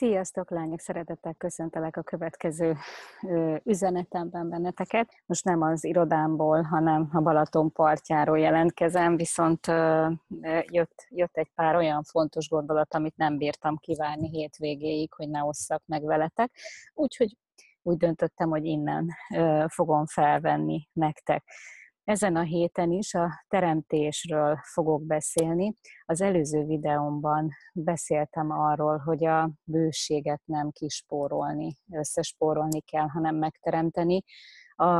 Sziasztok, lányok! Szeretettel köszöntelek a következő üzenetemben benneteket. Most nem az irodámból, hanem a Balaton partjáról jelentkezem, viszont jött, jött egy pár olyan fontos gondolat, amit nem bírtam kivárni hétvégéig, hogy ne osszak meg veletek. Úgyhogy úgy döntöttem, hogy innen fogom felvenni nektek. Ezen a héten is a teremtésről fogok beszélni. Az előző videómban beszéltem arról, hogy a bőséget nem kispórolni, összespórolni kell, hanem megteremteni.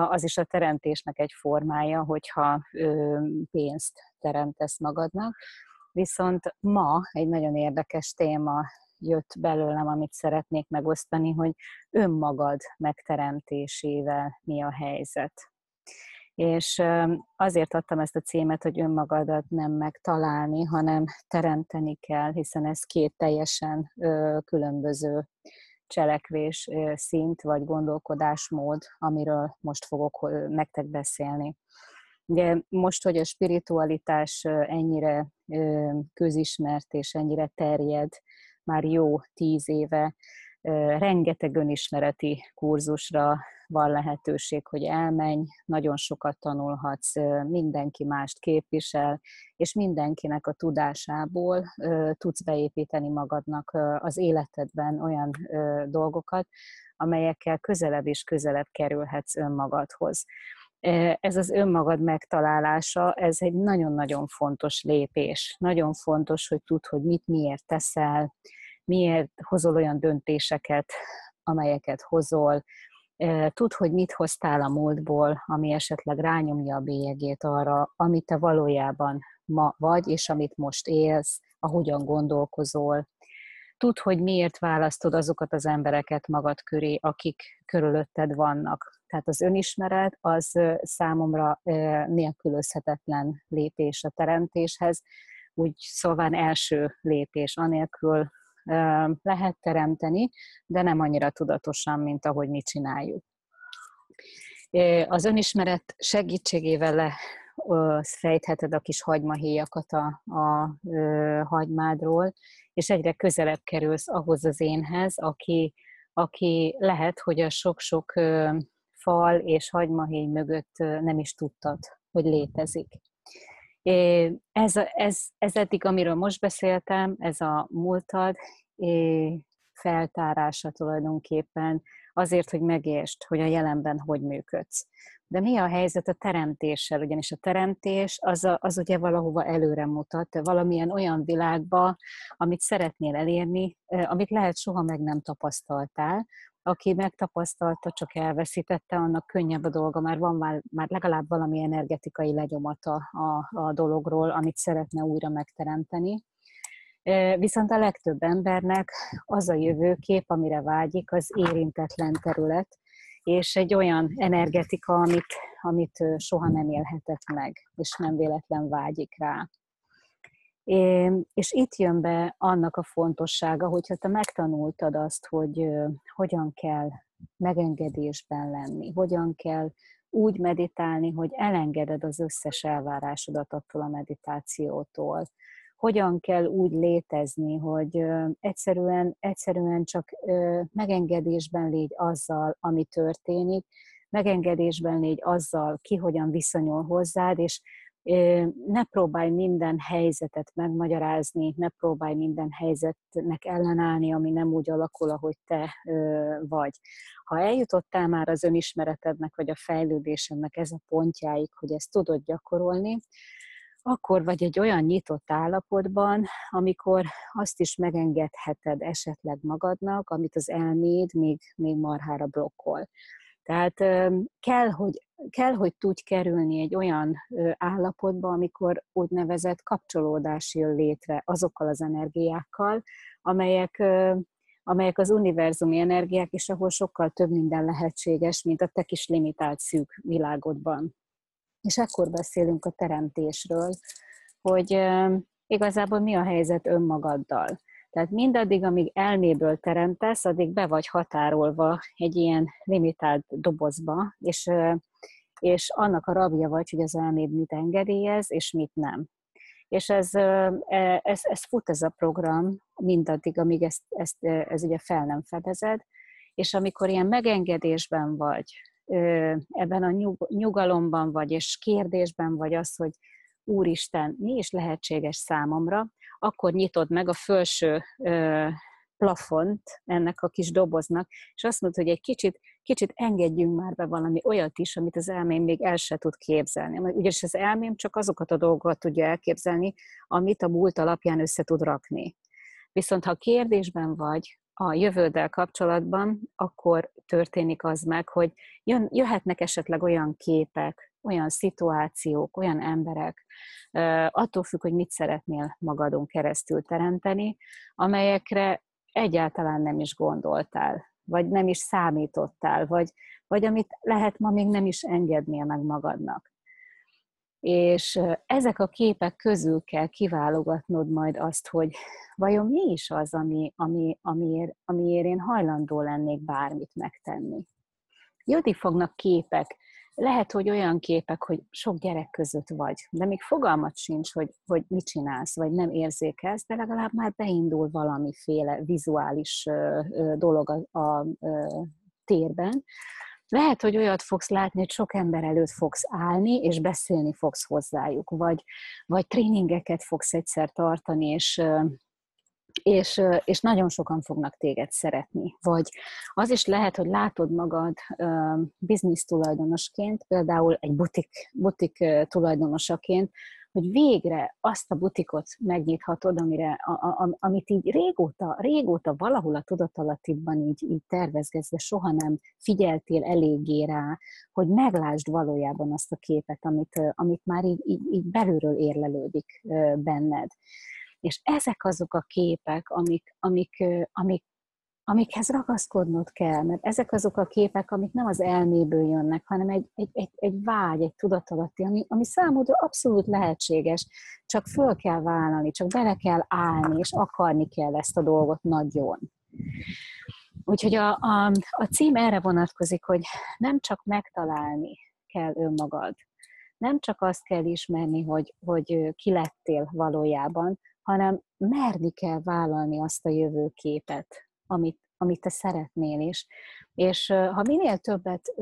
Az is a teremtésnek egy formája, hogyha pénzt teremtesz magadnak. Viszont ma egy nagyon érdekes téma jött belőlem, amit szeretnék megosztani, hogy önmagad megteremtésével mi a helyzet és azért adtam ezt a címet, hogy önmagadat nem megtalálni, hanem teremteni kell, hiszen ez két teljesen különböző cselekvés szint vagy gondolkodásmód, amiről most fogok nektek beszélni. Ugye most, hogy a spiritualitás ennyire közismert és ennyire terjed, már jó tíz éve, rengeteg önismereti kurzusra van lehetőség, hogy elmenj, nagyon sokat tanulhatsz, mindenki mást képvisel, és mindenkinek a tudásából tudsz beépíteni magadnak az életedben olyan dolgokat, amelyekkel közelebb és közelebb kerülhetsz önmagadhoz. Ez az önmagad megtalálása, ez egy nagyon-nagyon fontos lépés. Nagyon fontos, hogy tudd, hogy mit miért teszel, miért hozol olyan döntéseket, amelyeket hozol, Tud, hogy mit hoztál a múltból, ami esetleg rányomja a bélyegét arra, amit te valójában ma vagy, és amit most élsz, ahogyan gondolkozol. Tud, hogy miért választod azokat az embereket magad köré, akik körülötted vannak. Tehát az önismeret az számomra nélkülözhetetlen lépés a teremtéshez, úgy szóval első lépés, anélkül lehet teremteni, de nem annyira tudatosan, mint ahogy mi csináljuk. Az önismeret segítségével fejtheted a kis hagymahéjakat a, a hagymádról, és egyre közelebb kerülsz ahhoz az énhez, aki, aki lehet, hogy a sok-sok fal és hagymahéj mögött nem is tudtad, hogy létezik. Ez, ez, ez eddig, amiről most beszéltem, ez a múltad feltárása tulajdonképpen azért, hogy megértsd, hogy a jelenben hogy működsz. De mi a helyzet a teremtéssel? Ugyanis a teremtés az, a, az ugye valahova előre mutat, valamilyen olyan világba, amit szeretnél elérni, amit lehet soha meg nem tapasztaltál, aki megtapasztalta, csak elveszítette, annak könnyebb a dolga, már van már, már legalább valami energetikai legyomata a, a dologról, amit szeretne újra megteremteni. Viszont a legtöbb embernek az a jövőkép, amire vágyik, az érintetlen terület, és egy olyan energetika, amit, amit soha nem élhetett meg, és nem véletlen vágyik rá. És itt jön be annak a fontossága, hogyha te megtanultad azt, hogy hogyan kell megengedésben lenni, hogyan kell úgy meditálni, hogy elengeded az összes elvárásodat attól a meditációtól, hogyan kell úgy létezni, hogy egyszerűen, egyszerűen csak megengedésben légy azzal, ami történik, megengedésben légy azzal, ki hogyan viszonyul hozzád, és ne próbálj minden helyzetet megmagyarázni, ne próbálj minden helyzetnek ellenállni, ami nem úgy alakul, ahogy te vagy. Ha eljutottál már az önismeretednek, vagy a fejlődésednek ez a pontjáig, hogy ezt tudod gyakorolni, akkor vagy egy olyan nyitott állapotban, amikor azt is megengedheted esetleg magadnak, amit az elméd még, még marhára blokkol. Tehát kell, hogy, kell, hogy tudj kerülni egy olyan állapotba, amikor úgynevezett kapcsolódás jön létre azokkal az energiákkal, amelyek, amelyek az univerzumi energiák, és ahol sokkal több minden lehetséges, mint a te kis limitált szűk világodban. És akkor beszélünk a teremtésről, hogy igazából mi a helyzet önmagaddal. Tehát mindaddig, amíg elméből teremtesz, addig be vagy határolva egy ilyen limitált dobozba, és, és annak a rabja vagy, hogy az elméd mit engedélyez, és mit nem. És ez, e, ez, ez fut ez a program mindaddig, amíg ezt, ezt, ez ugye fel nem fedezed, és amikor ilyen megengedésben vagy, ebben a nyug, nyugalomban vagy, és kérdésben vagy az, hogy Úristen, mi is lehetséges számomra, akkor nyitod meg a felső plafont ennek a kis doboznak, és azt mondod, hogy egy kicsit, kicsit engedjünk már be valami olyat is, amit az elmém még el se tud képzelni. Ugyanis az elmém csak azokat a dolgokat tudja elképzelni, amit a múlt alapján össze tud rakni. Viszont ha kérdésben vagy a jövőddel kapcsolatban, akkor történik az meg, hogy jön, jöhetnek esetleg olyan képek, olyan szituációk, olyan emberek, attól függ, hogy mit szeretnél magadon keresztül teremteni, amelyekre egyáltalán nem is gondoltál, vagy nem is számítottál, vagy, vagy amit lehet ma még nem is engednél meg magadnak. És ezek a képek közül kell kiválogatnod majd azt, hogy vajon mi is az, ami, ami, amiért, amiért én hajlandó lennék bármit megtenni. Jönni fognak képek, lehet, hogy olyan képek, hogy sok gyerek között vagy, de még fogalmat sincs, hogy, hogy mit csinálsz, vagy nem érzékelsz, de legalább már beindul valamiféle vizuális dolog a, a, térben. Lehet, hogy olyat fogsz látni, hogy sok ember előtt fogsz állni, és beszélni fogsz hozzájuk, vagy, vagy tréningeket fogsz egyszer tartani, és és, és nagyon sokan fognak téged szeretni. Vagy az is lehet, hogy látod magad biznisz tulajdonosként, például egy butik, butik tulajdonosaként, hogy végre azt a butikot megnyithatod, amire, a, a, amit így régóta, régóta valahol a tudatalattiban így, így tervezgetsz, de soha nem figyeltél eléggé rá, hogy meglásd valójában azt a képet, amit, amit már így, így, így belülről érlelődik benned. És ezek azok a képek, amik, amik, amik, amikhez ragaszkodnod kell, mert ezek azok a képek, amik nem az elméből jönnek, hanem egy, egy, egy, egy vágy, egy tudatalatti, ami, ami számodra abszolút lehetséges, csak föl kell vállalni, csak bele kell állni, és akarni kell ezt a dolgot nagyon. Úgyhogy a, a, a cím erre vonatkozik, hogy nem csak megtalálni kell önmagad, nem csak azt kell ismerni, hogy, hogy ki lettél valójában, hanem merni kell vállalni azt a jövőképet, amit, amit te szeretnél is. És ha minél többet,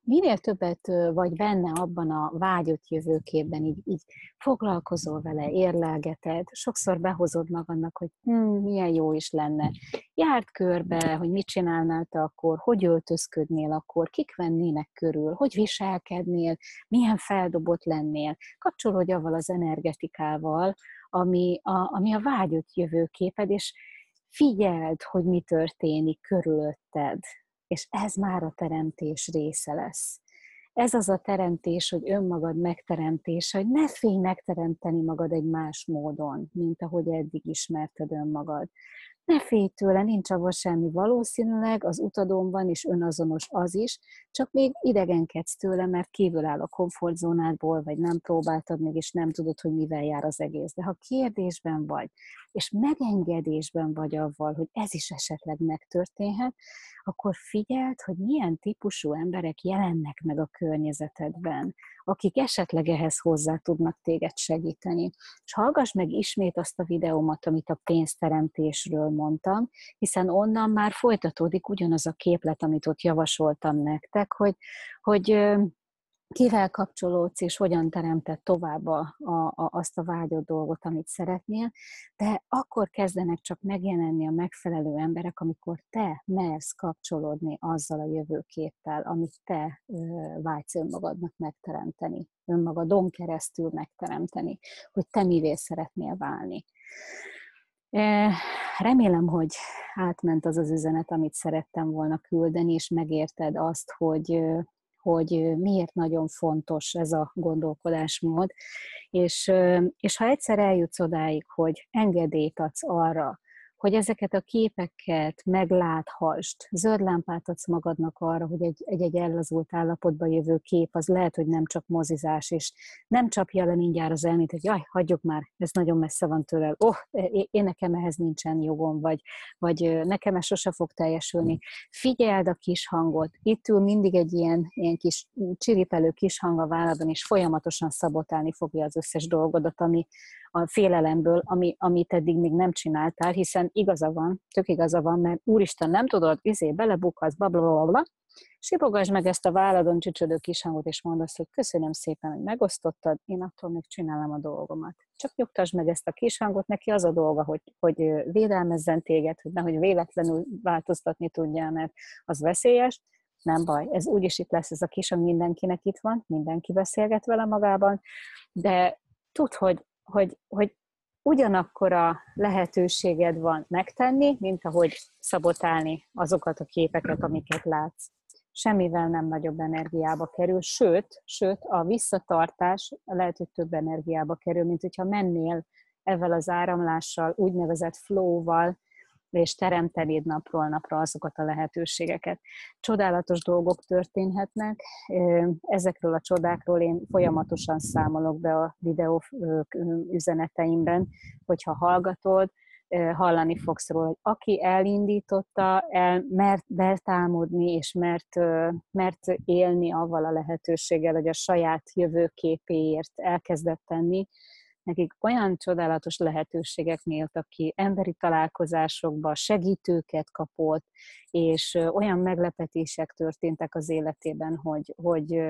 minél többet vagy benne abban a vágyott jövőképben, így, így foglalkozol vele, érlelgeted, sokszor behozod magadnak, hogy hm, milyen jó is lenne. Járt körbe, hogy mit csinálnál te akkor, hogy öltözködnél akkor, kik vennének körül, hogy viselkednél, milyen feldobott lennél. Kapcsolódj avval az energetikával, ami a, ami a vágyott jövőképed, és figyeld, hogy mi történik körülötted, és ez már a teremtés része lesz. Ez az a teremtés, hogy önmagad megteremtése, hogy ne félj megteremteni magad egy más módon, mint ahogy eddig ismerted önmagad. Ne félj tőle, nincs abban semmi valószínűleg, az utadon van, és önazonos az is, csak még idegenkedsz tőle, mert kívül áll a komfortzónádból, vagy nem próbáltad még, és nem tudod, hogy mivel jár az egész. De ha kérdésben vagy, és megengedésben vagy avval, hogy ez is esetleg megtörténhet, akkor figyeld, hogy milyen típusú emberek jelennek meg a környezetedben, akik esetleg ehhez hozzá tudnak téged segíteni. És hallgass meg ismét azt a videómat, amit a pénzteremtésről mondtam, hiszen onnan már folytatódik ugyanaz a képlet, amit ott javasoltam nektek, hogy, hogy kivel kapcsolódsz, és hogyan teremted tovább a, a, azt a vágyott dolgot, amit szeretnél, de akkor kezdenek csak megjelenni a megfelelő emberek, amikor te mersz kapcsolódni azzal a jövőképpel, amit te ö, vágysz önmagadnak megteremteni, önmagadon keresztül megteremteni, hogy te mivé szeretnél válni. Remélem, hogy átment az az üzenet, amit szerettem volna küldeni, és megérted azt, hogy hogy miért nagyon fontos ez a gondolkodásmód, és, és ha egyszer eljutsz odáig, hogy engedélyt adsz arra, hogy ezeket a képeket megláthast, zöld lámpát adsz magadnak arra, hogy egy, egy, egy ellazult állapotba jövő kép, az lehet, hogy nem csak mozizás, és nem csapja le mindjárt az elmét, hogy jaj, hagyjuk már, ez nagyon messze van tőle, oh, én nekem ehhez nincsen jogom, vagy, vagy nekem ez sose fog teljesülni. Figyeld a kis hangot, itt ül mindig egy ilyen, ilyen kis csiripelő kis hang a válladon, és folyamatosan szabotálni fogja az összes dolgodat, ami, a félelemből, ami, amit eddig még nem csináltál, hiszen igaza van, tök igaza van, mert úristen, nem tudod, izé, belebukhatsz, blablabla, Sipogasd meg ezt a válladon csücsödő kis hangot, és mondd azt, hogy köszönöm szépen, hogy megosztottad, én attól még csinálom a dolgomat. Csak nyugtasd meg ezt a kis hangot, neki az a dolga, hogy, hogy védelmezzen téged, hogy nehogy véletlenül változtatni tudjál, mert az veszélyes, nem baj, ez úgyis itt lesz, ez a kis hang mindenkinek itt van, mindenki beszélget vele magában, de tudd, hogy, hogy, hogy ugyanakkor a lehetőséged van megtenni, mint ahogy szabotálni azokat a képeket, amiket látsz. Semmivel nem nagyobb energiába kerül, sőt, sőt, a visszatartás lehet, hogy több energiába kerül, mint hogyha mennél ezzel az áramlással, úgynevezett flow-val, és teremtenéd napról napra azokat a lehetőségeket. Csodálatos dolgok történhetnek, ezekről a csodákról én folyamatosan számolok be a videó üzeneteimben, hogyha hallgatod, hallani fogsz róla, hogy aki elindította, el, mert beltámodni, és mert, mert élni avval a lehetőséggel, hogy a saját jövőképéért elkezdett tenni, nekik olyan csodálatos lehetőségek nyíltak ki, emberi találkozásokba segítőket kapott, és olyan meglepetések történtek az életében, hogy, hogy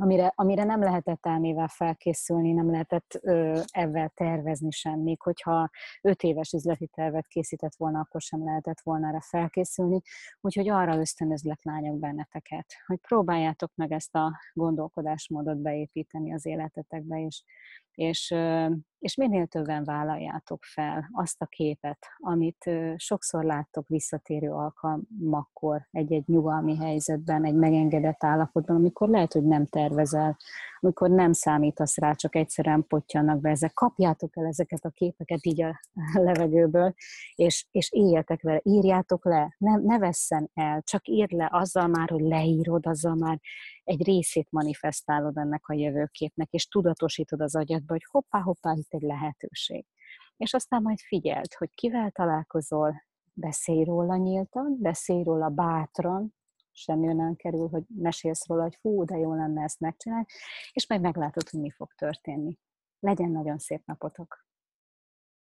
amire, amire nem lehetett elmével felkészülni, nem lehetett ö, ebben tervezni semmi. Hogyha öt éves üzleti tervet készített volna, akkor sem lehetett volna erre felkészülni. Úgyhogy arra ösztönözlek lányok benneteket, hogy próbáljátok meg ezt a gondolkodásmódot beépíteni az életetekbe, és és, és minél többen vállaljátok fel azt a képet, amit sokszor láttok visszatérő alkalmakkor egy-egy nyugalmi helyzetben, egy megengedett állapotban, amikor lehet, hogy nem tervezel, amikor nem számítasz rá, csak egyszerűen potjanak be ezek. Kapjátok el ezeket a képeket így a levegőből, és, és éljetek vele, írjátok le, ne, ne vesszen el, csak írd le azzal már, hogy leírod, azzal már egy részét manifestálod ennek a jövőképnek, és tudatosítod az agyadba, hogy hoppá, hoppá, itt egy lehetőség. És aztán majd figyeld, hogy kivel találkozol, beszélj róla nyíltan, beszélj róla bátran, semmi nem kerül, hogy mesélsz róla, hogy fú, de jó lenne ezt megcsinálni, és majd meglátod, hogy mi fog történni. Legyen nagyon szép napotok!